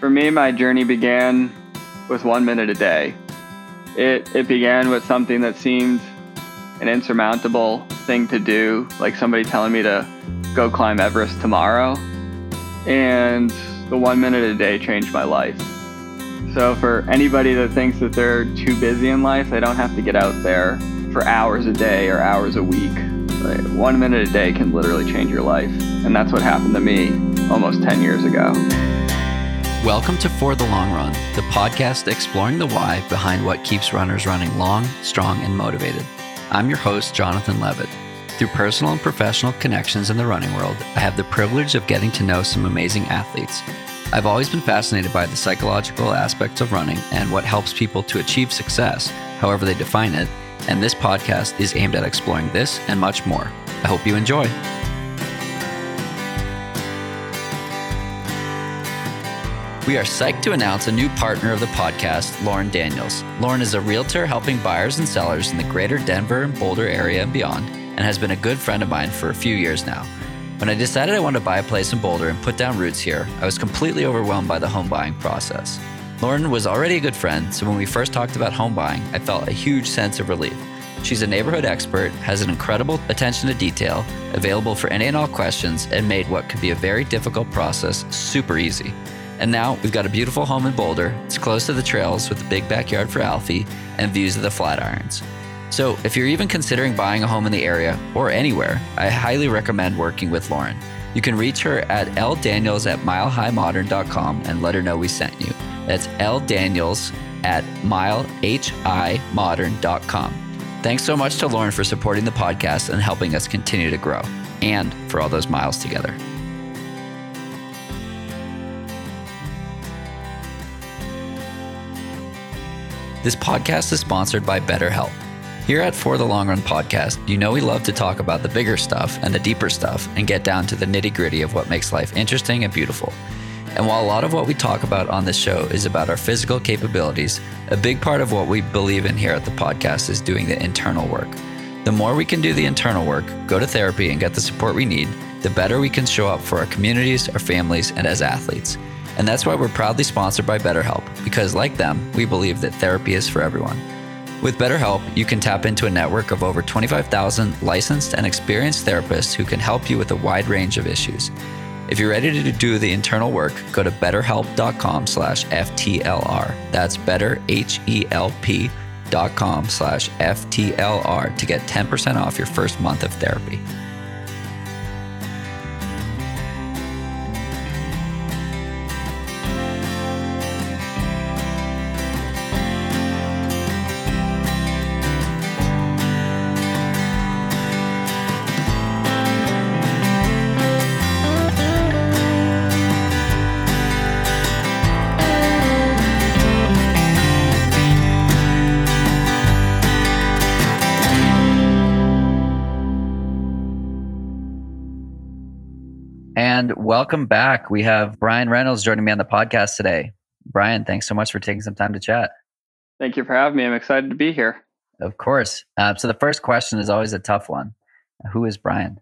For me, my journey began with one minute a day. It, it began with something that seemed an insurmountable thing to do, like somebody telling me to go climb Everest tomorrow. And the one minute a day changed my life. So, for anybody that thinks that they're too busy in life, they don't have to get out there for hours a day or hours a week. Like, one minute a day can literally change your life. And that's what happened to me almost 10 years ago. Welcome to For the Long Run, the podcast exploring the why behind what keeps runners running long, strong, and motivated. I'm your host, Jonathan Levitt. Through personal and professional connections in the running world, I have the privilege of getting to know some amazing athletes. I've always been fascinated by the psychological aspects of running and what helps people to achieve success, however they define it, and this podcast is aimed at exploring this and much more. I hope you enjoy. We are psyched to announce a new partner of the podcast, Lauren Daniels. Lauren is a realtor helping buyers and sellers in the greater Denver and Boulder area and beyond, and has been a good friend of mine for a few years now. When I decided I wanted to buy a place in Boulder and put down roots here, I was completely overwhelmed by the home buying process. Lauren was already a good friend, so when we first talked about home buying, I felt a huge sense of relief. She's a neighborhood expert, has an incredible attention to detail, available for any and all questions, and made what could be a very difficult process super easy. And now we've got a beautiful home in Boulder. It's close to the trails with a big backyard for Alfie and views of the Flatirons. So, if you're even considering buying a home in the area or anywhere, I highly recommend working with Lauren. You can reach her at ldaniels at milehighmodern.com and let her know we sent you. That's ldaniels at milehighmodern.com. Thanks so much to Lauren for supporting the podcast and helping us continue to grow, and for all those miles together. This podcast is sponsored by BetterHelp. Here at For the Long Run podcast, you know we love to talk about the bigger stuff and the deeper stuff and get down to the nitty gritty of what makes life interesting and beautiful. And while a lot of what we talk about on this show is about our physical capabilities, a big part of what we believe in here at the podcast is doing the internal work. The more we can do the internal work, go to therapy, and get the support we need, the better we can show up for our communities, our families, and as athletes. And that's why we're proudly sponsored by BetterHelp, because like them, we believe that therapy is for everyone. With BetterHelp, you can tap into a network of over 25,000 licensed and experienced therapists who can help you with a wide range of issues. If you're ready to do the internal work, go to betterhelp.com slash FTLR. That's betterhelp.com slash FTLR to get 10% off your first month of therapy. Welcome back. We have Brian Reynolds joining me on the podcast today. Brian, thanks so much for taking some time to chat. Thank you for having me. I'm excited to be here. Of course. Uh, so, the first question is always a tough one Who is Brian?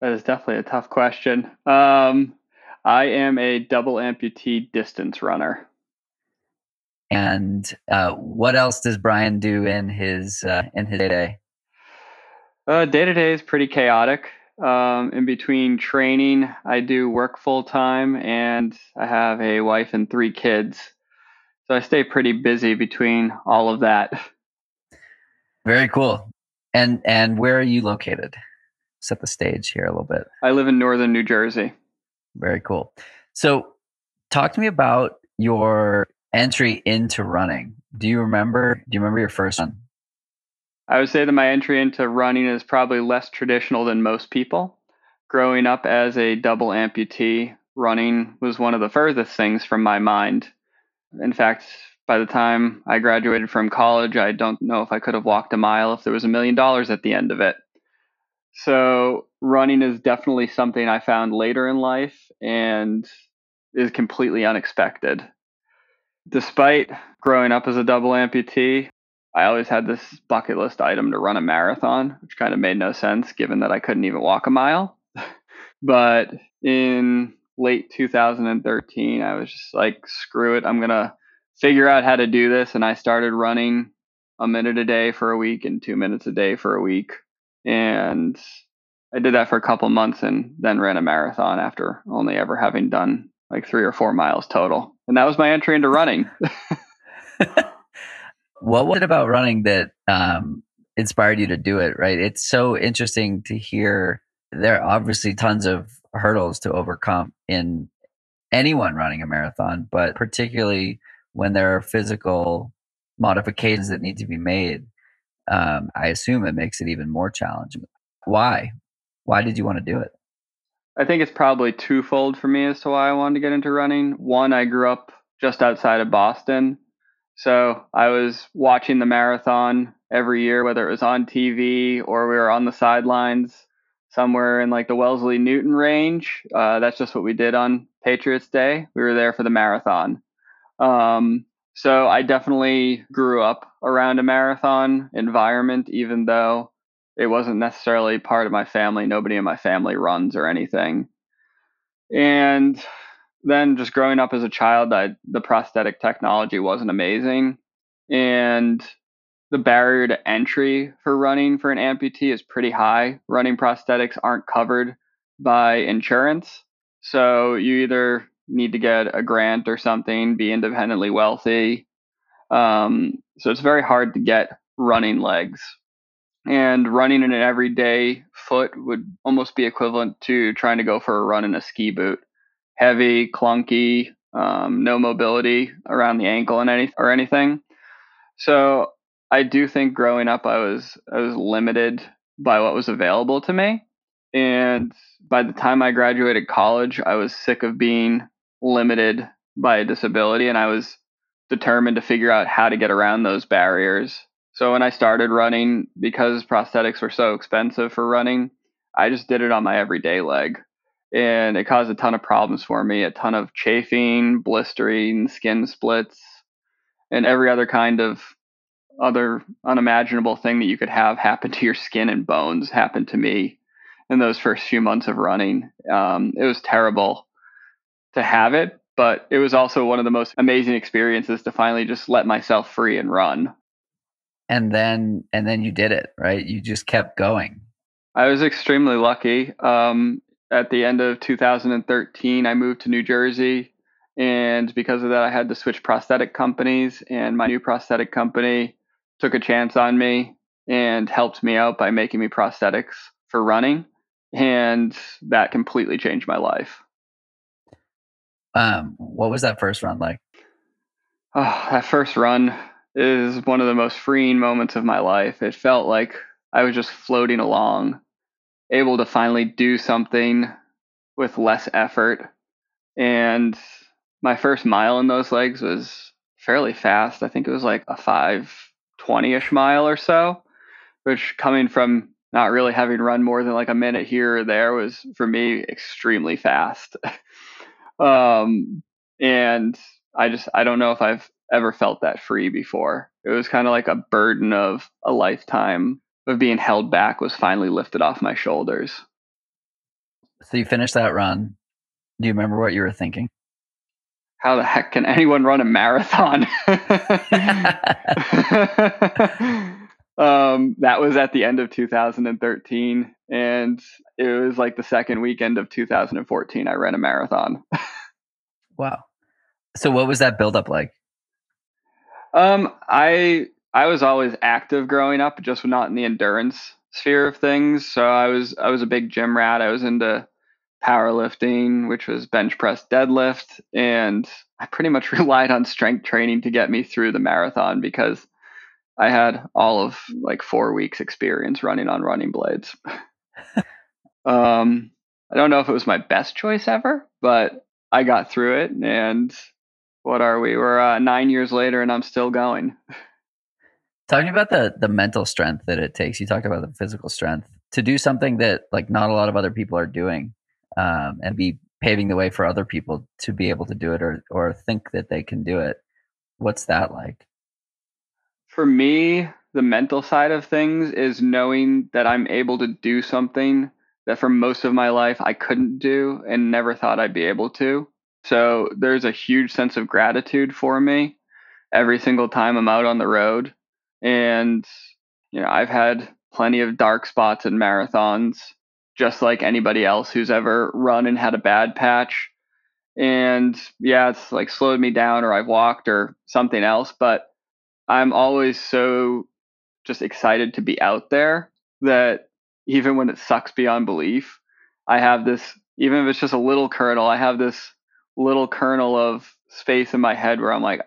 That is definitely a tough question. Um, I am a double amputee distance runner. And uh, what else does Brian do in his uh, in his day to day? Day to day is pretty chaotic. Um, in between training, I do work full time and I have a wife and three kids. So I stay pretty busy between all of that. Very cool. And and where are you located? Set the stage here a little bit. I live in northern New Jersey. Very cool. So talk to me about your entry into running. Do you remember do you remember your first one? I would say that my entry into running is probably less traditional than most people. Growing up as a double amputee, running was one of the furthest things from my mind. In fact, by the time I graduated from college, I don't know if I could have walked a mile if there was a million dollars at the end of it. So, running is definitely something I found later in life and is completely unexpected. Despite growing up as a double amputee, I always had this bucket list item to run a marathon, which kind of made no sense given that I couldn't even walk a mile. but in late 2013. I was just like, screw it. I'm going to figure out how to do this. And I started running a minute a day for a week and two minutes a day for a week. And I did that for a couple months and then ran a marathon after only ever having done like three or four miles total. And that was my entry into running. what was it about running that um, inspired you to do it, right? It's so interesting to hear. There are obviously tons of hurdles to overcome in anyone running a marathon, but particularly when there are physical modifications that need to be made, um, I assume it makes it even more challenging. Why? Why did you want to do it? I think it's probably twofold for me as to why I wanted to get into running. One, I grew up just outside of Boston. So I was watching the marathon every year, whether it was on TV or we were on the sidelines somewhere in like the Wellesley Newton range. Uh, that's just what we did on Patriots Day. We were there for the marathon. Um, so I definitely grew up around a marathon environment, even though it wasn't necessarily part of my family. Nobody in my family runs or anything. And then just growing up as a child, I, the prosthetic technology wasn't amazing. And the barrier to entry for running for an amputee is pretty high. Running prosthetics aren't covered by insurance. So you either need to get a grant or something, be independently wealthy. Um, so it's very hard to get running legs and running in an everyday foot would almost be equivalent to trying to go for a run in a ski boot. Heavy, clunky, um, no mobility around the ankle and any or anything. So I do think growing up I was I was limited by what was available to me. And by the time I graduated college, I was sick of being limited by a disability and I was determined to figure out how to get around those barriers so when I started running, because prosthetics were so expensive for running, I just did it on my everyday leg. And it caused a ton of problems for me a ton of chafing, blistering, skin splits, and every other kind of other unimaginable thing that you could have happen to your skin and bones happened to me in those first few months of running. Um, it was terrible to have it, but it was also one of the most amazing experiences to finally just let myself free and run. And then and then you did it right? You just kept going. I was extremely lucky. Um, at the end of 2013 i moved to new jersey and because of that i had to switch prosthetic companies and my new prosthetic company took a chance on me and helped me out by making me prosthetics for running and that completely changed my life um, what was that first run like oh, that first run is one of the most freeing moments of my life. It felt like I was just floating along, able to finally do something with less effort. And my first mile in those legs was fairly fast. I think it was like a 520 ish mile or so, which coming from not really having run more than like a minute here or there was for me extremely fast. um, and I just, I don't know if I've ever felt that free before. It was kind of like a burden of a lifetime of being held back was finally lifted off my shoulders. So you finished that run. Do you remember what you were thinking? How the heck can anyone run a marathon? um, that was at the end of 2013, and it was like the second weekend of 2014. I ran a marathon. wow. So what was that buildup like? Um, I I was always active growing up, just not in the endurance sphere of things. So I was I was a big gym rat. I was into powerlifting, which was bench press, deadlift, and I pretty much relied on strength training to get me through the marathon because I had all of like four weeks experience running on running blades. um, I don't know if it was my best choice ever, but I got through it and what are we? We're uh, nine years later, and I'm still going. Talking about the the mental strength that it takes, you talked about the physical strength to do something that like not a lot of other people are doing, um, and be paving the way for other people to be able to do it or or think that they can do it. What's that like? For me, the mental side of things is knowing that I'm able to do something that for most of my life I couldn't do and never thought I'd be able to. So there's a huge sense of gratitude for me every single time I'm out on the road. And, you know, I've had plenty of dark spots in marathons, just like anybody else who's ever run and had a bad patch. And yeah, it's like slowed me down or I've walked or something else. But I'm always so just excited to be out there that even when it sucks beyond belief, I have this, even if it's just a little kernel, I have this little kernel of space in my head where I'm like,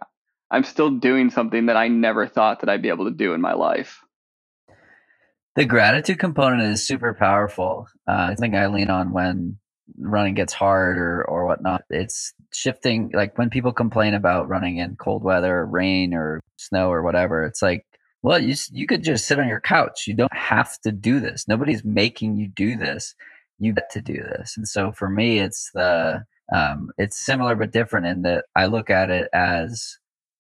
I'm still doing something that I never thought that I'd be able to do in my life. The gratitude component is super powerful. Uh, I think I lean on when running gets hard or or whatnot. It's shifting. Like when people complain about running in cold weather, rain, or snow, or whatever. It's like, well, you you could just sit on your couch. You don't have to do this. Nobody's making you do this. You get to do this. And so for me, it's the um, it's similar but different in that I look at it as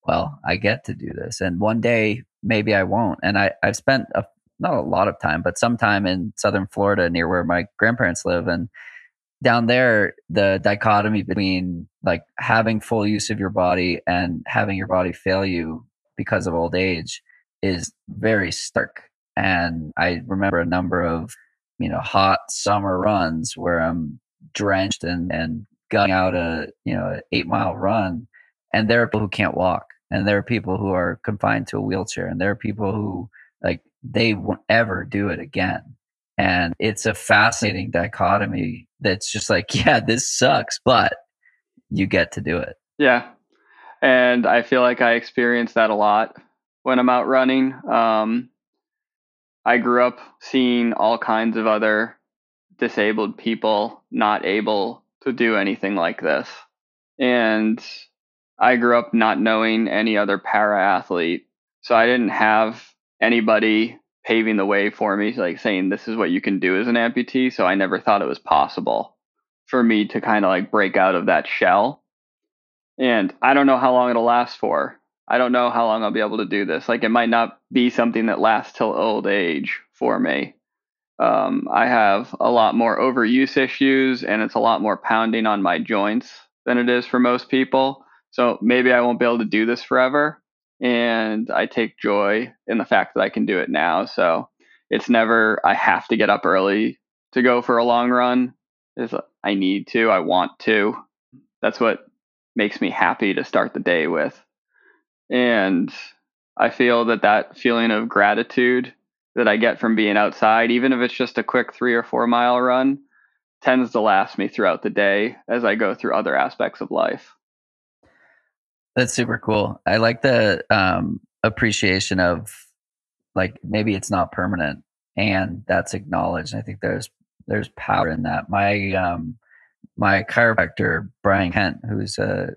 well, I get to do this. And one day, maybe I won't. And I, I've spent a, not a lot of time, but some time in southern Florida near where my grandparents live. And down there, the dichotomy between like having full use of your body and having your body fail you because of old age is very stark. And I remember a number of, you know, hot summer runs where I'm drenched and, and gunning out a, you know, eight mile run. And there are people who can't walk and there are people who are confined to a wheelchair and there are people who like they won't ever do it again. And it's a fascinating dichotomy that's just like yeah this sucks but you get to do it. Yeah. And i feel like i experience that a lot when i'm out running. Um, i grew up seeing all kinds of other disabled people not able to do anything like this. And I grew up not knowing any other para athlete. So I didn't have anybody paving the way for me, like saying this is what you can do as an amputee. So I never thought it was possible for me to kind of like break out of that shell. And I don't know how long it'll last for. I don't know how long I'll be able to do this. Like it might not be something that lasts till old age for me. Um, I have a lot more overuse issues and it's a lot more pounding on my joints than it is for most people. So maybe I won't be able to do this forever. And I take joy in the fact that I can do it now. So it's never, I have to get up early to go for a long run. Is I need to, I want to. That's what makes me happy to start the day with. And I feel that that feeling of gratitude that I get from being outside, even if it's just a quick three or four mile run, tends to last me throughout the day as I go through other aspects of life. That's super cool. I like the um, appreciation of like maybe it's not permanent and that's acknowledged. I think there's there's power in that. My um my chiropractor Brian Kent, who's uh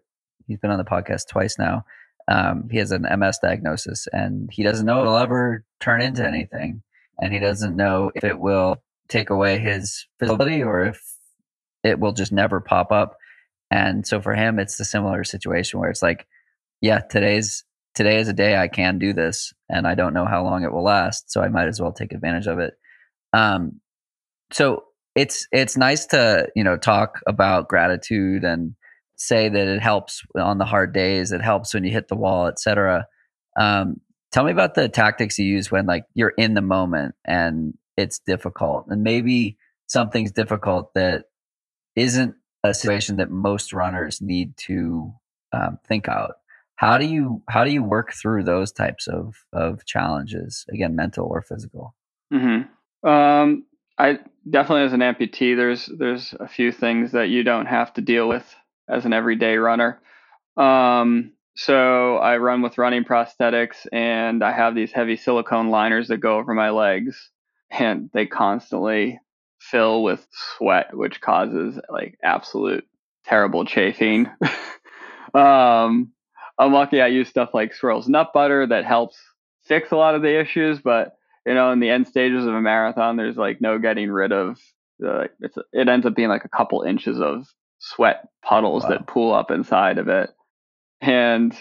he's been on the podcast twice now. Um, he has an MS diagnosis and he doesn't know it'll ever turn into anything, and he doesn't know if it will take away his ability or if it will just never pop up. And so for him, it's a similar situation where it's like, yeah, today's today is a day I can do this, and I don't know how long it will last, so I might as well take advantage of it. Um, so it's it's nice to you know talk about gratitude and say that it helps on the hard days, it helps when you hit the wall, etc. Um, tell me about the tactics you use when like you're in the moment and it's difficult, and maybe something's difficult that isn't a situation that most runners need to um, think out. How do you how do you work through those types of of challenges? Again, mental or physical. Mm-hmm. Um, I definitely as an amputee, there's there's a few things that you don't have to deal with as an everyday runner. Um, so I run with running prosthetics, and I have these heavy silicone liners that go over my legs, and they constantly fill with sweat, which causes like absolute terrible chafing. um, I'm lucky I use stuff like Squirrel's nut butter that helps fix a lot of the issues, but you know, in the end stages of a marathon, there's like no getting rid of the. It's it ends up being like a couple inches of sweat puddles wow. that pool up inside of it, and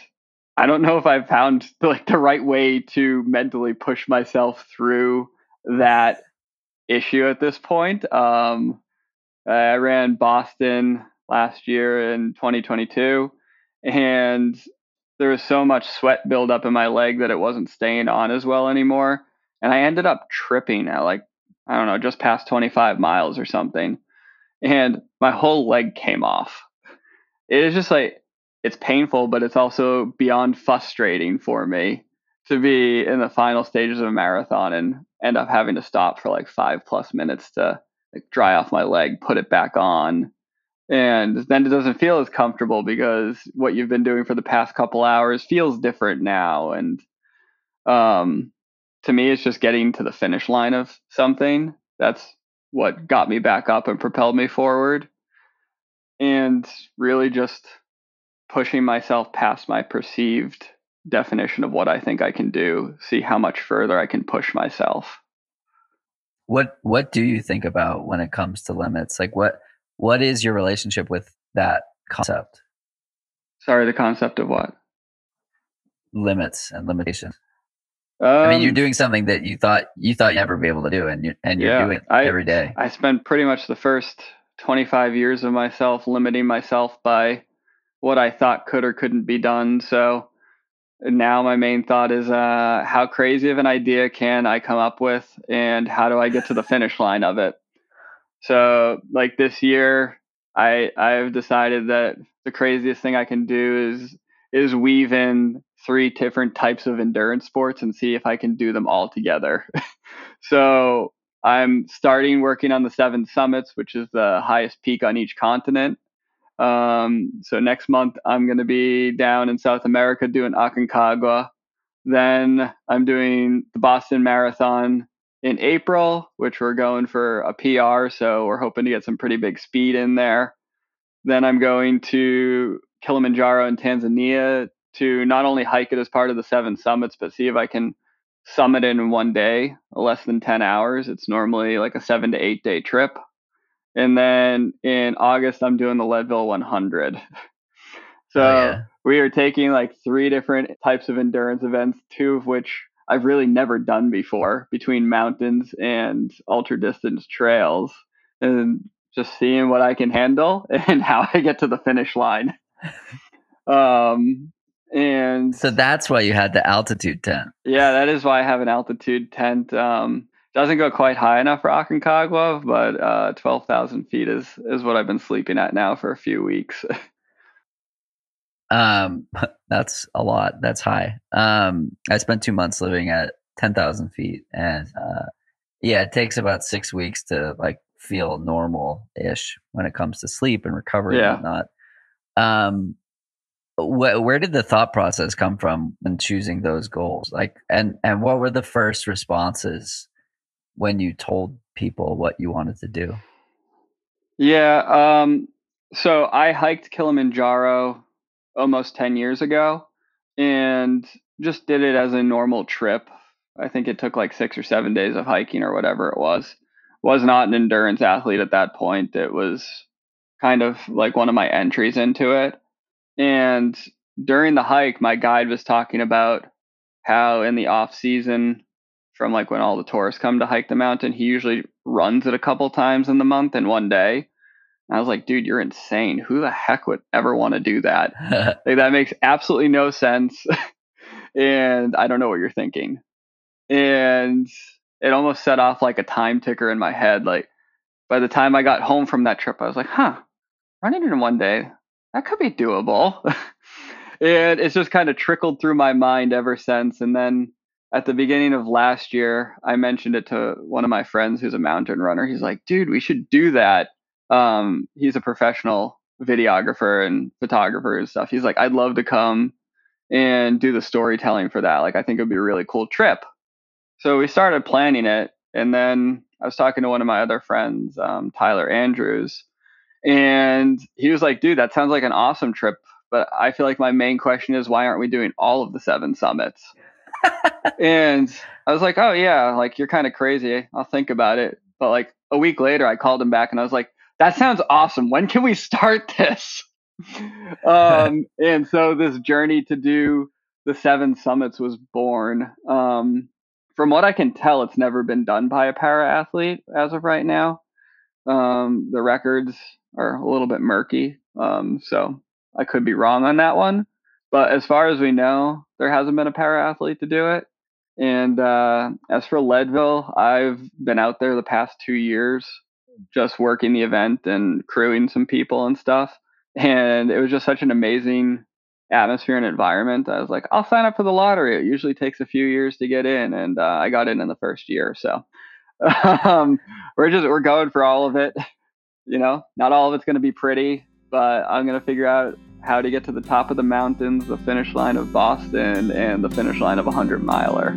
I don't know if I've found like the right way to mentally push myself through that issue at this point. Um, I ran Boston last year in 2022, and there was so much sweat buildup in my leg that it wasn't staying on as well anymore. And I ended up tripping at like, I don't know, just past 25 miles or something. And my whole leg came off. It is just like, it's painful, but it's also beyond frustrating for me to be in the final stages of a marathon and end up having to stop for like five plus minutes to like dry off my leg, put it back on, and then it doesn't feel as comfortable because what you've been doing for the past couple hours feels different now. And um to me it's just getting to the finish line of something. That's what got me back up and propelled me forward. And really just pushing myself past my perceived definition of what I think I can do see how much further I can push myself what what do you think about when it comes to limits like what what is your relationship with that concept? Sorry, the concept of what? Limits and limitations. Um, I mean, you're um, doing something that you thought you thought you'd never be able to do, and you and you're yeah, doing it I, every day. I spent pretty much the first 25 years of myself limiting myself by what I thought could or couldn't be done. So now my main thought is, uh, how crazy of an idea can I come up with, and how do I get to the finish line of it? So like this year, I I've decided that the craziest thing I can do is is weave in three different types of endurance sports and see if I can do them all together. so I'm starting working on the seven summits, which is the highest peak on each continent. Um, so next month I'm going to be down in South America doing Aconcagua. Then I'm doing the Boston Marathon in April, which we're going for a PR. So we're hoping to get some pretty big speed in there. Then I'm going to Kilimanjaro in Tanzania to not only hike it as part of the seven summits, but see if I can summit it in one day, less than 10 hours. It's normally like a seven to eight day trip. And then in August, I'm doing the Leadville 100. so oh, yeah. we are taking like three different types of endurance events, two of which I've really never done before between mountains and ultra distance trails and just seeing what I can handle and how I get to the finish line. um, and so that's why you had the altitude tent. Yeah, that is why I have an altitude tent. Um, doesn't go quite high enough for Aconcagua, but uh, 12,000 feet is, is what I've been sleeping at now for a few weeks. Um, that's a lot. That's high. Um, I spent two months living at 10,000 feet and, uh, yeah, it takes about six weeks to like feel normal ish when it comes to sleep and recovery yeah. and whatnot. Um, wh- where did the thought process come from when choosing those goals? Like, and, and what were the first responses when you told people what you wanted to do? Yeah. Um, so I hiked Kilimanjaro almost 10 years ago and just did it as a normal trip. I think it took like six or seven days of hiking or whatever it was. Was not an endurance athlete at that point. It was kind of like one of my entries into it. And during the hike, my guide was talking about how in the off season, from like when all the tourists come to hike the mountain, he usually runs it a couple times in the month in one day. I was like, dude, you're insane. Who the heck would ever want to do that? like, that makes absolutely no sense. and I don't know what you're thinking. And it almost set off like a time ticker in my head. Like, by the time I got home from that trip, I was like, huh, running in one day, that could be doable. and it's just kind of trickled through my mind ever since. And then at the beginning of last year, I mentioned it to one of my friends who's a mountain runner. He's like, dude, we should do that um, he's a professional videographer and photographer and stuff. He's like, I'd love to come and do the storytelling for that. Like, I think it would be a really cool trip. So we started planning it. And then I was talking to one of my other friends, um, Tyler Andrews, and he was like, dude, that sounds like an awesome trip. But I feel like my main question is, why aren't we doing all of the seven summits? And I was like, oh, yeah, like you're kind of crazy. I'll think about it. But like a week later, I called him back and I was like, that sounds awesome. When can we start this? um, and so this journey to do the seven summits was born. Um, from what I can tell, it's never been done by a para athlete as of right now. Um, the records are a little bit murky, um, so I could be wrong on that one. But as far as we know, there hasn't been a para athlete to do it. And uh, as for Leadville, I've been out there the past two years just working the event and crewing some people and stuff. And it was just such an amazing atmosphere and environment. I was like, I'll sign up for the lottery. It usually takes a few years to get in, and uh, I got in in the first year. So um, we're just we're going for all of it. You know, not all of it's going to be pretty, but I'm going to figure out how to get to the top of the mountains, the finish line of Boston, and the finish line of a hundred miler.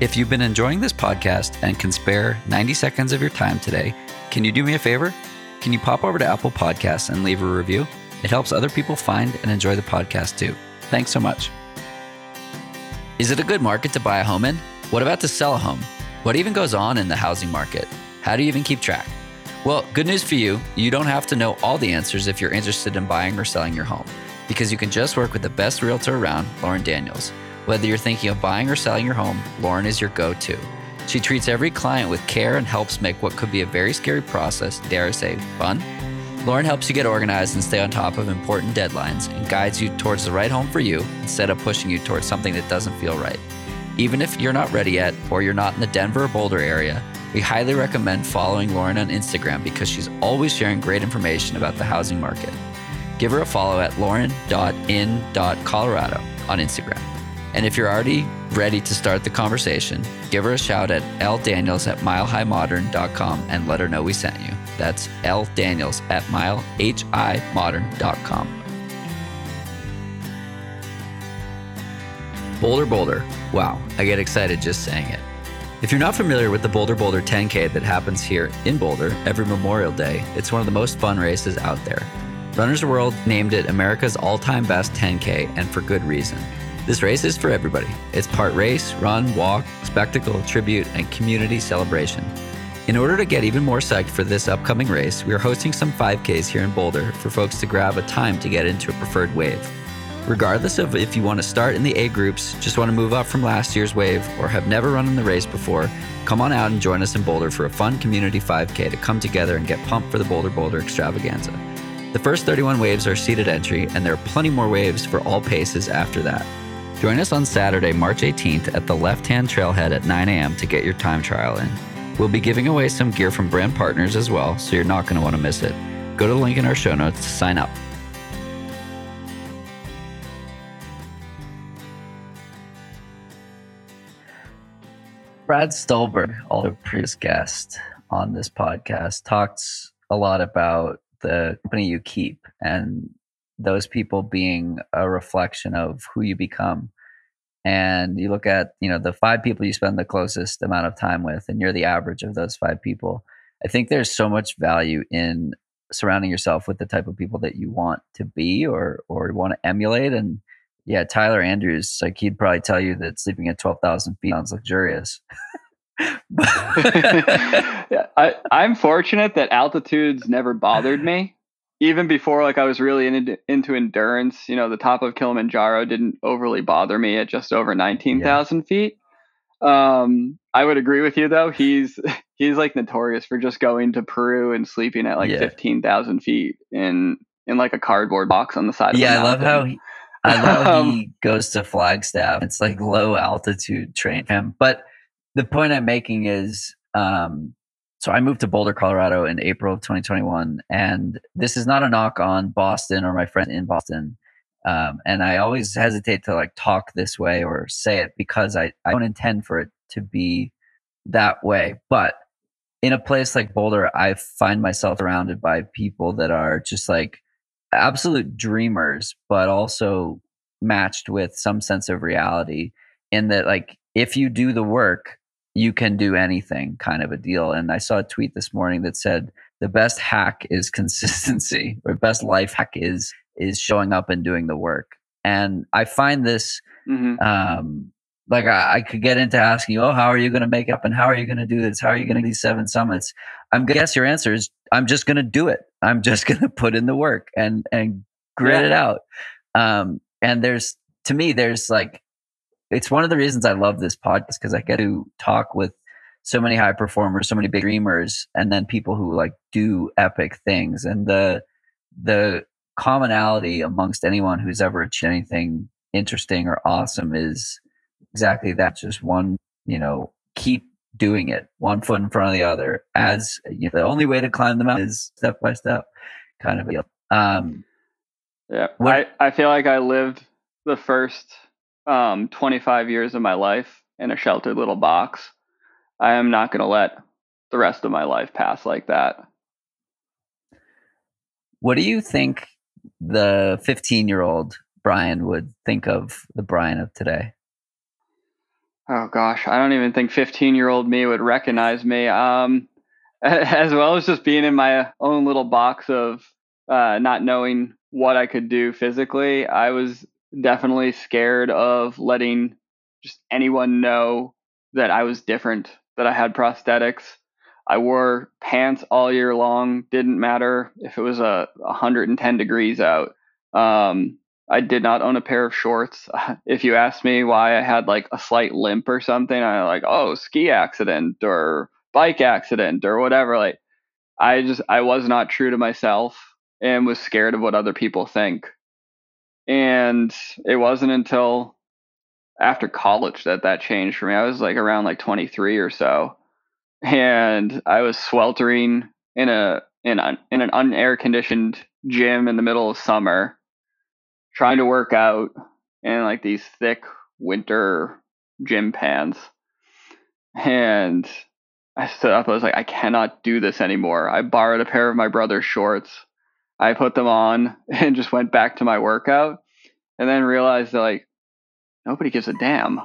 If you've been enjoying this podcast and can spare 90 seconds of your time today, can you do me a favor? Can you pop over to Apple Podcasts and leave a review? It helps other people find and enjoy the podcast too. Thanks so much. Is it a good market to buy a home in? What about to sell a home? What even goes on in the housing market? How do you even keep track? Well, good news for you, you don't have to know all the answers if you're interested in buying or selling your home, because you can just work with the best realtor around, Lauren Daniels. Whether you're thinking of buying or selling your home, Lauren is your go to. She treats every client with care and helps make what could be a very scary process, dare I say, fun. Lauren helps you get organized and stay on top of important deadlines and guides you towards the right home for you instead of pushing you towards something that doesn't feel right. Even if you're not ready yet or you're not in the Denver or Boulder area, we highly recommend following Lauren on Instagram because she's always sharing great information about the housing market. Give her a follow at lauren.in.colorado on Instagram. And if you're already ready to start the conversation, give her a shout at ldaniels at milehighmodern.com and let her know we sent you. That's ldaniels at milehighmodern.com. Boulder Boulder. Wow, I get excited just saying it. If you're not familiar with the Boulder Boulder 10K that happens here in Boulder every Memorial Day, it's one of the most fun races out there. Runners World named it America's all time best 10K, and for good reason. This race is for everybody. It's part race, run, walk, spectacle, tribute, and community celebration. In order to get even more psyched for this upcoming race, we are hosting some 5Ks here in Boulder for folks to grab a time to get into a preferred wave. Regardless of if you want to start in the A groups, just want to move up from last year's wave, or have never run in the race before, come on out and join us in Boulder for a fun community 5K to come together and get pumped for the Boulder Boulder extravaganza. The first 31 waves are seated entry, and there are plenty more waves for all paces after that. Join us on Saturday, March 18th at the left hand trailhead at 9 a.m. to get your time trial in. We'll be giving away some gear from brand partners as well, so you're not going to want to miss it. Go to the link in our show notes to sign up. Brad Stulberg, also previous guest on this podcast, talks a lot about the company you keep and those people being a reflection of who you become. And you look at you know the five people you spend the closest amount of time with and you're the average of those five people. I think there's so much value in surrounding yourself with the type of people that you want to be or or want to emulate and yeah tyler andrews like he'd probably tell you that sleeping at 12000 feet sounds luxurious yeah, I, i'm fortunate that altitudes never bothered me even before like I was really into, into endurance, you know, the top of Kilimanjaro didn't overly bother me at just over 19,000 yeah. feet. Um, I would agree with you though. He's he's like notorious for just going to Peru and sleeping at like yeah. 15,000 feet in in like a cardboard box on the side yeah, I love how he, I love um, he goes to Flagstaff. It's like low altitude train him. But the point I'm making is um, so I moved to Boulder, Colorado in April of 2021. And this is not a knock on Boston or my friend in Boston. Um, and I always hesitate to like talk this way or say it because I, I don't intend for it to be that way. But in a place like Boulder, I find myself surrounded by people that are just like absolute dreamers, but also matched with some sense of reality in that like if you do the work you can do anything kind of a deal. And I saw a tweet this morning that said the best hack is consistency or best life hack is is showing up and doing the work. And I find this mm-hmm. um, like I, I, could get into asking you, oh, how are you going to make up and how are you going to do this? How are you going to do these seven summits? I'm guess your answer is I'm just going to do it. I'm just going to put in the work and and grit yeah. it out. Um, and there's to me, there's like it's one of the reasons I love this podcast because I get to talk with so many high performers, so many big dreamers, and then people who like do epic things. And the the commonality amongst anyone who's ever achieved anything interesting or awesome is exactly that. Just one, you know, keep doing it, one foot in front of the other. As you know, the only way to climb the mountain is step by step, kind of. Um, yeah, what, I I feel like I lived the first um, 25 years of my life in a sheltered little box. I am not going to let the rest of my life pass like that. What do you think the 15 year old Brian would think of the Brian of today? Oh gosh, I don't even think 15 year old me would recognize me. Um, as well as just being in my own little box of uh, not knowing what I could do physically, I was definitely scared of letting just anyone know that I was different, that I had prosthetics. I wore pants all year long. Didn't matter if it was a 110 degrees out. Um, I did not own a pair of shorts. If you asked me why I had like a slight limp or something, I like, oh, ski accident or bike accident or whatever. Like, I just I was not true to myself and was scared of what other people think. And it wasn't until after college that that changed for me. I was like around like 23 or so, and I was sweltering in a in a, in an unair conditioned gym in the middle of summer, trying to work out in like these thick winter gym pants. And I stood up. I was like, I cannot do this anymore. I borrowed a pair of my brother's shorts I put them on and just went back to my workout and then realized that like nobody gives a damn.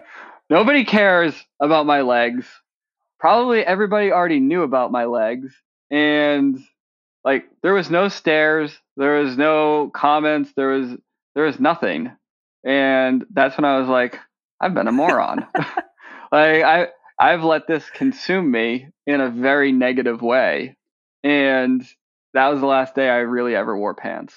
nobody cares about my legs. Probably everybody already knew about my legs and like there was no stares, there was no comments, there was there was nothing. And that's when I was like I've been a moron. like I I've let this consume me in a very negative way. And that was the last day I really ever wore pants.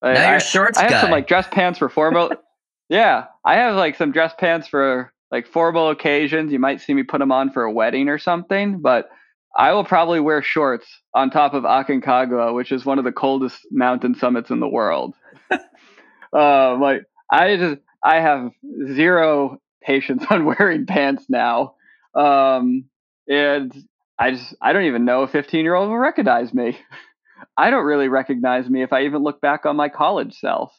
Like, now you're shorts I, I have some like dress pants for formal. yeah, I have like some dress pants for like formal occasions. You might see me put them on for a wedding or something, but I will probably wear shorts on top of Aconcagua, which is one of the coldest mountain summits in the world. uh, like I just I have zero patience on wearing pants now, um, and I just I don't even know a 15 year old will recognize me. I don't really recognize me if I even look back on my college self.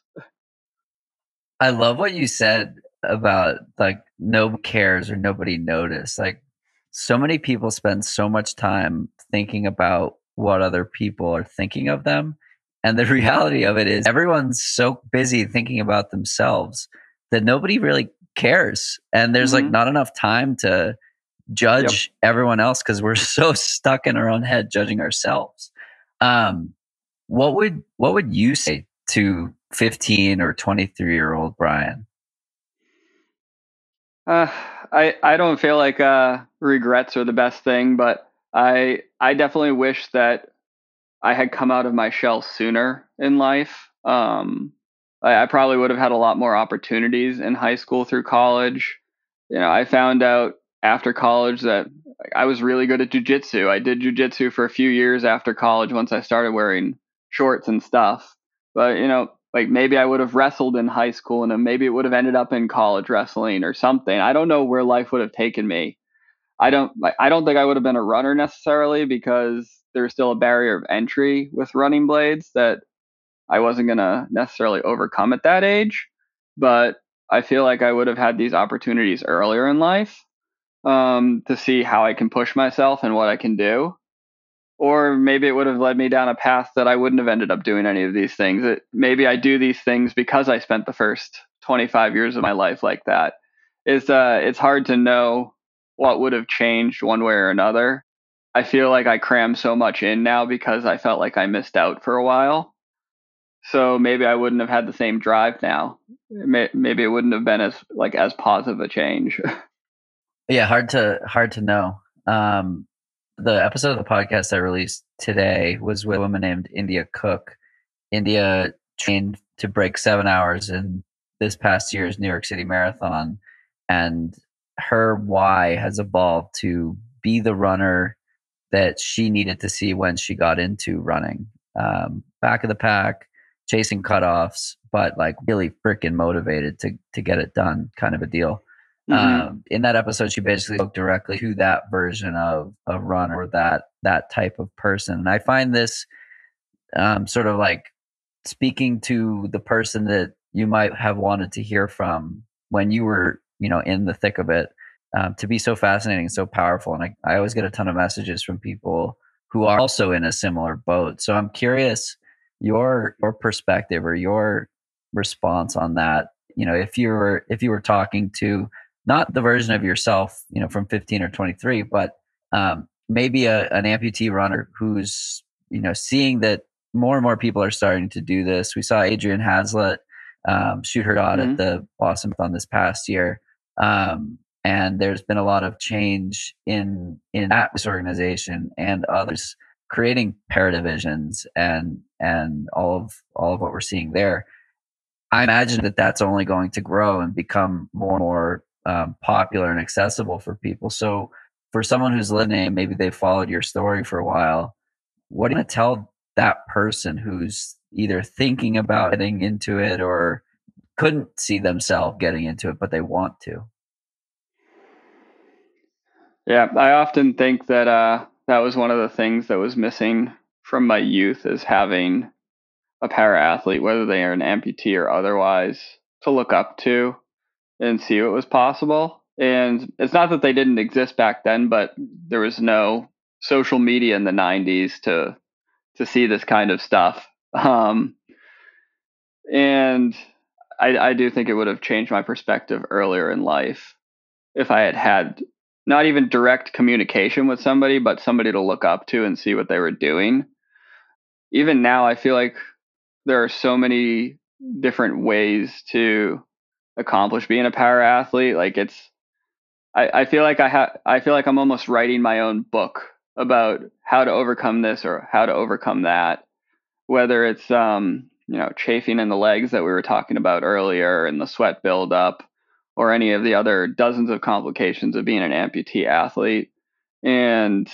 I love what you said about like no cares or nobody noticed. Like so many people spend so much time thinking about what other people are thinking of them. And the reality of it is everyone's so busy thinking about themselves that nobody really cares. And there's mm-hmm. like not enough time to judge yep. everyone else because we're so stuck in our own head judging ourselves. Um, what would what would you say to 15 or 23 year old Brian? Uh, I I don't feel like uh, regrets are the best thing, but I I definitely wish that I had come out of my shell sooner in life. Um, I, I probably would have had a lot more opportunities in high school through college. You know, I found out after college that I was really good at jujitsu. I did jujitsu for a few years after college once I started wearing shorts and stuff. But, you know, like maybe I would have wrestled in high school and maybe it would have ended up in college wrestling or something. I don't know where life would have taken me. I don't like I don't think I would have been a runner necessarily because there's still a barrier of entry with running blades that I wasn't going to necessarily overcome at that age, but I feel like I would have had these opportunities earlier in life um, to see how I can push myself and what I can do. Or maybe it would have led me down a path that I wouldn't have ended up doing any of these things. It, maybe I do these things because I spent the first 25 years of my life like that. It's, uh, it's hard to know what would have changed one way or another. I feel like I cram so much in now because I felt like I missed out for a while. So maybe I wouldn't have had the same drive now. Maybe it wouldn't have been as like as positive a change. Yeah, hard to hard to know. Um, the episode of the podcast I released today was with a woman named India Cook. India trained to break seven hours in this past year's New York City Marathon, and her why has evolved to be the runner that she needed to see when she got into running. Um, back of the pack, chasing cutoffs, but like really freaking motivated to to get it done, kind of a deal. Mm-hmm. Um, in that episode, she basically spoke directly to that version of a runner, or that that type of person. And I find this um, sort of like speaking to the person that you might have wanted to hear from when you were, you know, in the thick of it. Um, to be so fascinating, so powerful, and I, I always get a ton of messages from people who are also in a similar boat. So I'm curious your your perspective or your response on that. You know, if you were if you were talking to not the version of yourself, you know, from 15 or 23, but um, maybe a, an amputee runner who's, you know, seeing that more and more people are starting to do this. We saw Adrianne Haslet um, shoot her dot mm-hmm. at the Boston Marathon this past year. Um, and there's been a lot of change in in that organization and others creating para divisions and and all of all of what we're seeing there. I imagine that that's only going to grow and become more and more um, popular and accessible for people. So, for someone who's listening, maybe they followed your story for a while. What do you want to tell that person who's either thinking about getting into it or couldn't see themselves getting into it, but they want to? Yeah, I often think that uh, that was one of the things that was missing from my youth is having a para athlete, whether they are an amputee or otherwise, to look up to and see what was possible. And it's not that they didn't exist back then, but there was no social media in the 90s to to see this kind of stuff. Um, and I, I do think it would have changed my perspective earlier in life if I had had not even direct communication with somebody, but somebody to look up to and see what they were doing. Even now, I feel like there are so many different ways to accomplish being a para athlete. Like it's, I, I feel like I have, I feel like I'm almost writing my own book about how to overcome this or how to overcome that. Whether it's, um, you know, chafing in the legs that we were talking about earlier and the sweat buildup, or any of the other dozens of complications of being an amputee athlete. And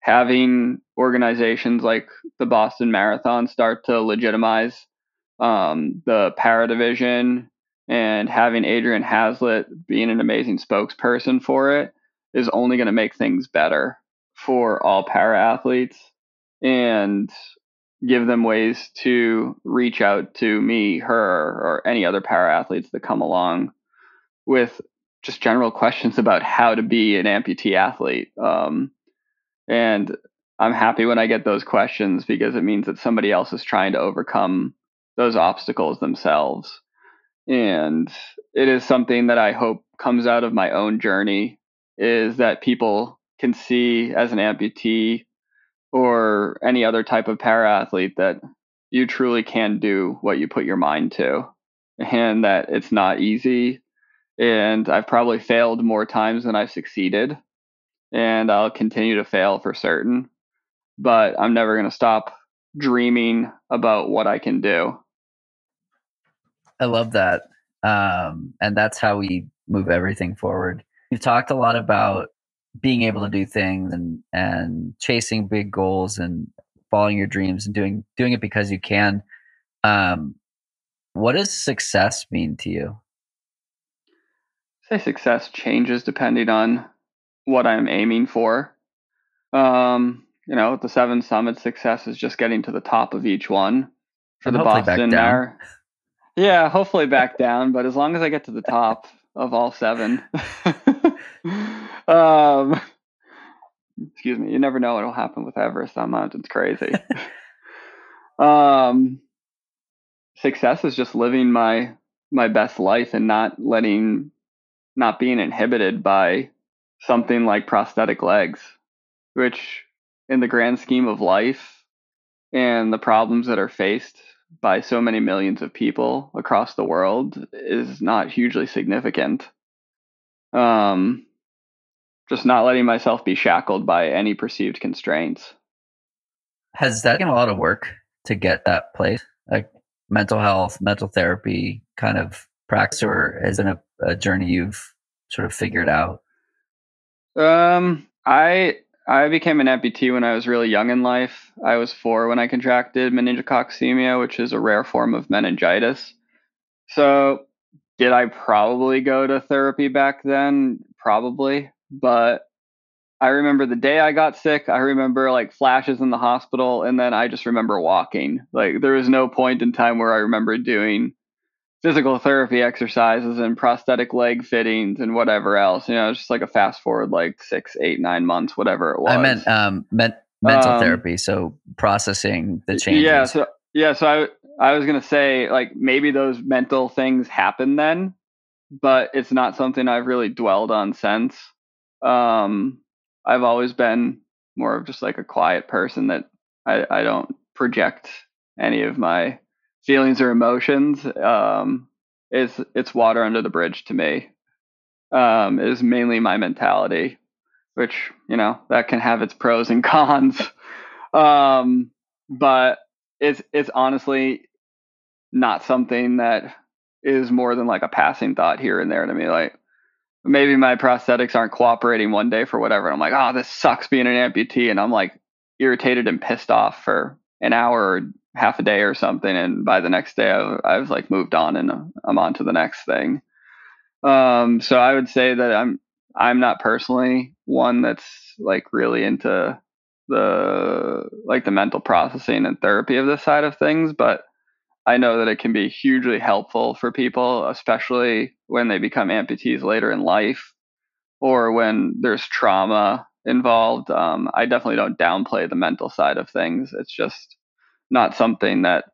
having organizations like the Boston Marathon start to legitimize um, the para division and having Adrianne Haslet being an amazing spokesperson for it is only going to make things better for all para athletes and give them ways to reach out to me, her, or any other para athletes that come along with just general questions about how to be an amputee athlete. Um, and I'm happy when I get those questions because it means that somebody else is trying to overcome those obstacles themselves. And it is something that I hope comes out of my own journey is that people can see as an amputee or any other type of para athlete that you truly can do what you put your mind to and that it's not easy and I've probably failed more times than I've succeeded, and I'll continue to fail for certain. But I'm never going to stop dreaming about what I can do. I love that. Um, and that's how we move everything forward. You've talked a lot about being able to do things and and chasing big goals and following your dreams and doing doing it because you can. Um, what does success mean to you? say success changes depending on what I'm aiming for. Um, you know, the seven summits, success is just getting to the top of each one for and the Boston Mar. Yeah, hopefully back down, but as long as I get to the top of all seven. um, excuse me, you never know what'll happen with Everest. That mountain's crazy. um, success is just living my my best life and not letting not being inhibited by something like prosthetic legs, which, in the grand scheme of life and the problems that are faced by so many millions of people across the world, is not hugely significant. Um, just not letting myself be shackled by any perceived constraints. Has that been a lot of work to get that place? Like mental health, mental therapy kind of practice, or has it a, a journey you've sort of figured out? Um, I I became an amputee when I was really young in life. I was four when I contracted meningococcemia, which is a rare form of meningitis. So, did I probably go to therapy back then? Probably, but I remember the day I got sick. I remember like flashes in the hospital, and then I just remember walking. Like there was no point in time where I remember doing physical therapy exercises and prosthetic leg fittings and whatever else. You know, it's just like a fast forward like six, eight, nine months, whatever it was. I meant um, mental um, therapy, so processing the changes. Yeah, so yeah, so I I was gonna say like maybe those mental things happen then, but it's not something I've really dwelled on since. Um, I've always been more of just like a quiet person that I, I don't project any of my feelings or emotions. Um, it's it's water under the bridge to me. Um, is mainly my mentality, which you know that can have its pros and cons. Um, but it's it's honestly not something that is more than like a passing thought here and there to me. Like maybe my prosthetics aren't cooperating one day for whatever. I'm like, oh, this sucks being an amputee. And I'm like irritated and pissed off for an hour or half a day or something. And by the next day, I, I was like moved on and I'm on to the next thing. Um, so I would say that I'm, I'm not personally one that's like really into the, like the mental processing and therapy of this side of things, but I know that it can be hugely helpful for people, especially when they become amputees later in life or when there's trauma involved. Um, I definitely don't downplay the mental side of things. It's just not something that,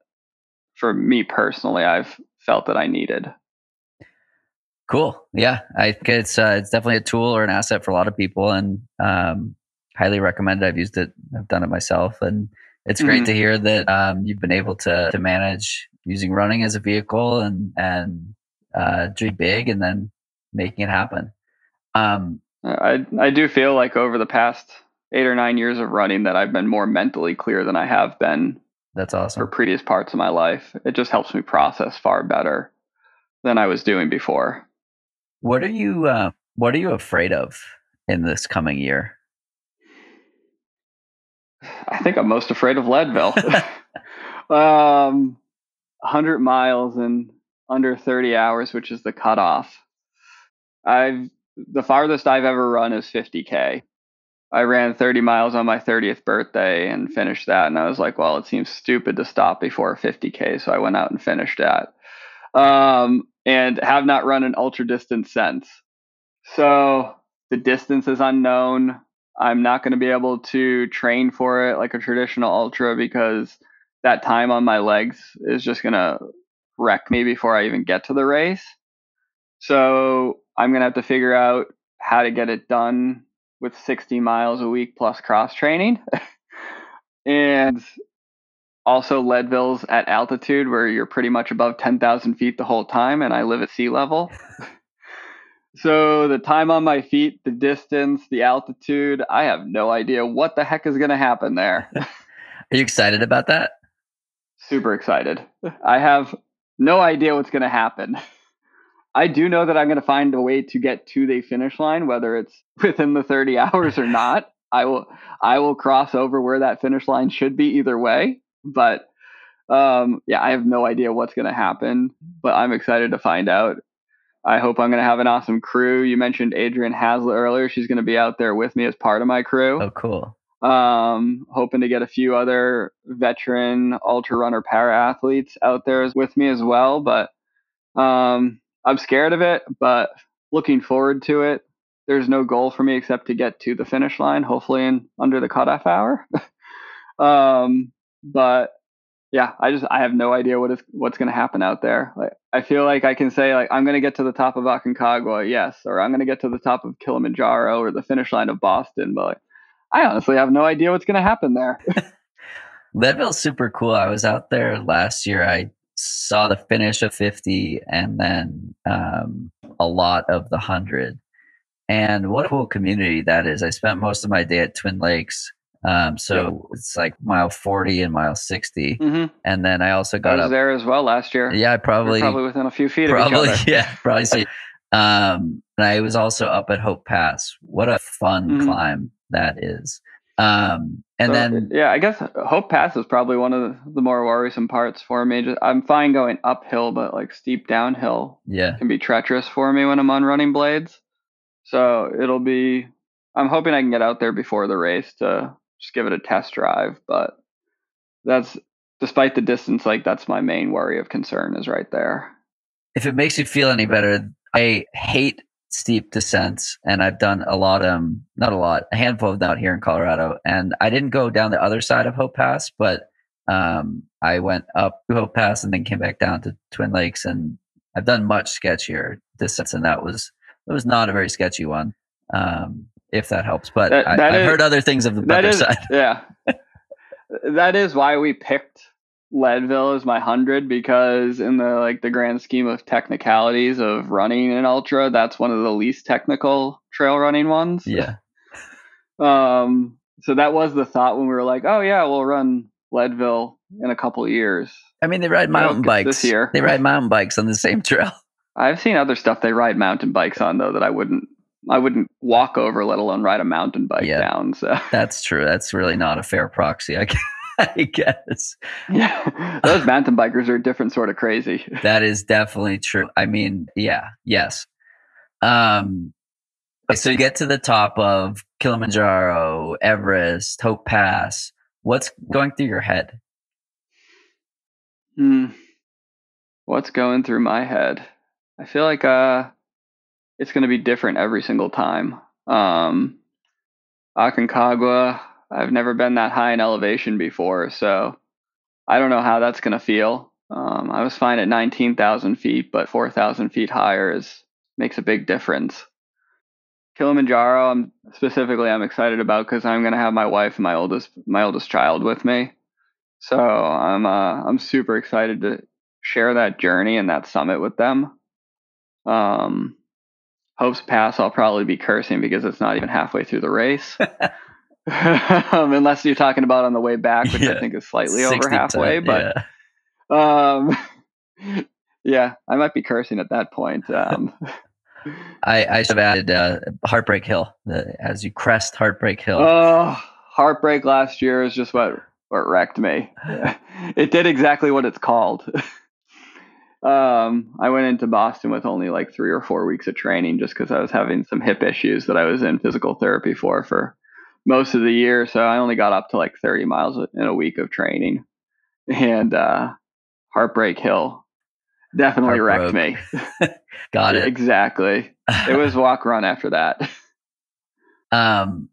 for me personally, I've felt that I needed. Cool. Yeah, I think it's uh, it's definitely a tool or an asset for a lot of people, and um, highly recommend it. I've used it. I've done it myself, and it's great mm-hmm. to hear that um, you've been able to to manage using running as a vehicle and and uh, dream big and then making it happen. Um, I I do feel like over the past eight or nine years of running that I've been more mentally clear than I have been. That's awesome. For previous parts of my life, it just helps me process far better than I was doing before. What are you uh, What are you afraid of in this coming year? I think I'm most afraid of Leadville. um, 100 miles in under 30 hours, which is the cutoff. I've the farthest I've ever run is 50k. I ran 30 miles on my 30th birthday and finished that, and I was like, well, it seems stupid to stop before 50k, so I went out and finished that. Um, and have not run an ultra distance since. So the distance is unknown. I'm not going to be able to train for it like a traditional ultra because that time on my legs is just going to wreck me before I even get to the race. So I'm going to have to figure out how to get it done with 60 miles a week plus cross training. and also Leadville's at altitude where you're pretty much above 10,000 feet the whole time, and I live at sea level. So the time on my feet, the distance, the altitude, I have no idea what the heck is going to happen there. Are you excited about that? Super excited. I have no idea what's going to happen. I do know that I'm going to find a way to get to the finish line, whether it's within the 30 hours or not. I will I will cross over where that finish line should be either way. But um, yeah, I have no idea what's going to happen, but I'm excited to find out. I hope I'm going to have an awesome crew. You mentioned Adrianne Haslet earlier. She's going to be out there with me as part of my crew. Oh, cool. Um, hoping to get a few other veteran ultra runner para athletes out there with me as well. But um, I'm scared of it, but looking forward to it. There's no goal for me except to get to the finish line, hopefully in under the cutoff hour. um, but yeah, I just I have no idea what is what's going to happen out there. Like I feel like I can say like I'm going to get to the top of Aconcagua, yes, or I'm going to get to the top of Kilimanjaro or the finish line of Boston, but like, I honestly have no idea what's going to happen there. Leadville's super cool. I was out there last year. I saw the finish of 50 and then um, a lot of the 100. And what a cool community that is. I spent most of my day at Twin Lakes um, so yep. it's like mile 40 and mile 60. Mm-hmm. And then I also got I up there as well last year. Yeah, probably You're probably within a few feet probably, of each other. Yeah, probably. So Um, and I was also up at Hope Pass. What a fun Mhm. climb that is. Um, and So, then yeah, I guess Hope Pass is probably one of the, the more worrisome parts for me. Just, I'm fine going uphill, but like steep downhill yeah, can be treacherous for me when I'm on running blades. So it'll be. I'm hoping I can get out there before the race to just give it a test drive. But that's despite the distance, like that's my main worry of concern is right there. if it makes you feel any better, I hate steep descents, and I've done a lot of them, not a lot, a handful of them out here in Colorado. And I didn't go down the other side of Hope Pass, but um, I went up to Hope Pass and then came back down to Twin Lakes, and I've done much sketchier descents, and that was it was not a very sketchy one. Um, if that helps, but That- I, that I've heard other things of the other is, side. yeah. that is why we picked Leadville as my hundred because in the like the grand scheme of technicalities of running an ultra, that's one of the least technical trail running ones. Yeah, Um. So that was the thought when we were like, oh yeah, we'll run Leadville in a couple years. I mean they ride mountain this bikes year. They ride mountain bikes on the same trail. I've seen other stuff they ride mountain bikes on though that I wouldn't. I wouldn't walk over, let alone ride a mountain bike Yeah. down. So That's true. That's really not a fair proxy, I gu- I guess. yeah, those mountain bikers are a different sort of crazy. That is definitely true. I mean, yeah, yes. Um, so you get to the top of Kilimanjaro, Everest, Hope Pass. What's going through your head? Hmm. What's going through my head? I feel like uh it's going to be different every single time. Um Aconcagua, I've never been that high in elevation before, so I don't know how that's going to feel. Um, I was fine at 19,000 feet, but 4,000 feet higher is makes a big difference. Kilimanjaro, I'm specifically I'm excited about because I'm going to have my wife and my oldest my oldest child with me. So I'm uh, I'm super excited to share that journey and that summit with them. Um, Hope's Pass, I'll probably be cursing because it's not even halfway through the race. um, unless you're talking about on the way back, which Yeah. I think is slightly over halfway. ton- But yeah. um, yeah, I might be cursing at that point. Um, I, I should have added uh, Heartbreak Hill the, as you crest Heartbreak Hill. Oh, heartbreak last year is just what what wrecked me. it did exactly what it's called. um, I went into Boston with only like three or four weeks of training just because I was having some hip issues that I was in physical therapy for for most of the year. So I only got up to like 30 miles in a week of training, and uh, Heartbreak Hill definitely wrecked me. Got it. exactly. It was walk run after that. Um,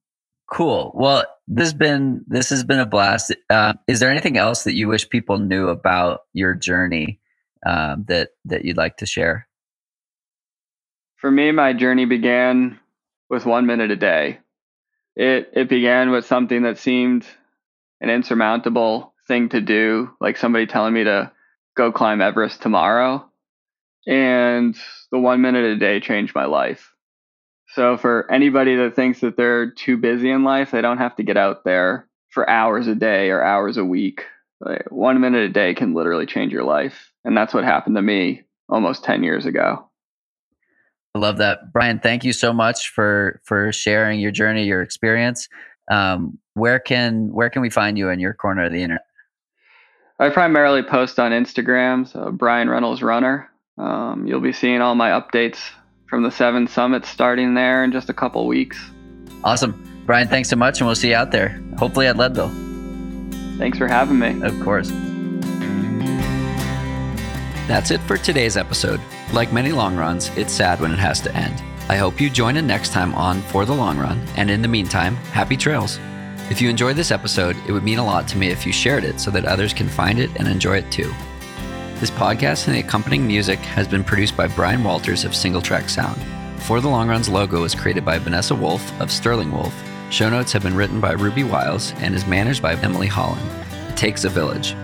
cool. Well, this has been this has been a blast. Uh, is there anything else that you wish people knew about your journey um, that that you'd like to share? For me, my journey began with one minute a day. It it began with something that seemed an insurmountable thing to do, like somebody telling me to go climb Everest tomorrow. And the one minute a day changed my life. So for anybody that thinks that they're too busy in life, they don't have to get out there for hours a day or hours a week. Like, one minute a day can literally change your life. And that's what happened to me almost 10 years ago. I love that, Brian. Thank you so much for for sharing your journey, your experience. Um, where can where can we find you in your corner of the internet? I primarily post on Instagram, so Brian Reynolds Runner. Um, you'll be seeing all my updates from the seven summits starting there in just a couple weeks. Awesome, Brian. Thanks so much, and we'll see you out there. Hopefully at Leadville, Thanks for having me. of course. That's it for today's episode. Like many long runs, it's sad when it has to end. I hope you join in next time on For the Long Run, and in the meantime, happy trails. If you enjoyed this episode, it would mean a lot to me if you shared it so that others can find it and enjoy it too. This podcast and the accompanying music has been produced by Brian Walters of Single Track Sound. For the Long Run's logo was created by Vanessa Wolf of Sterling Wolf. Show notes have been written by Ruby Wiles and is managed by Emily Holland. It takes a village.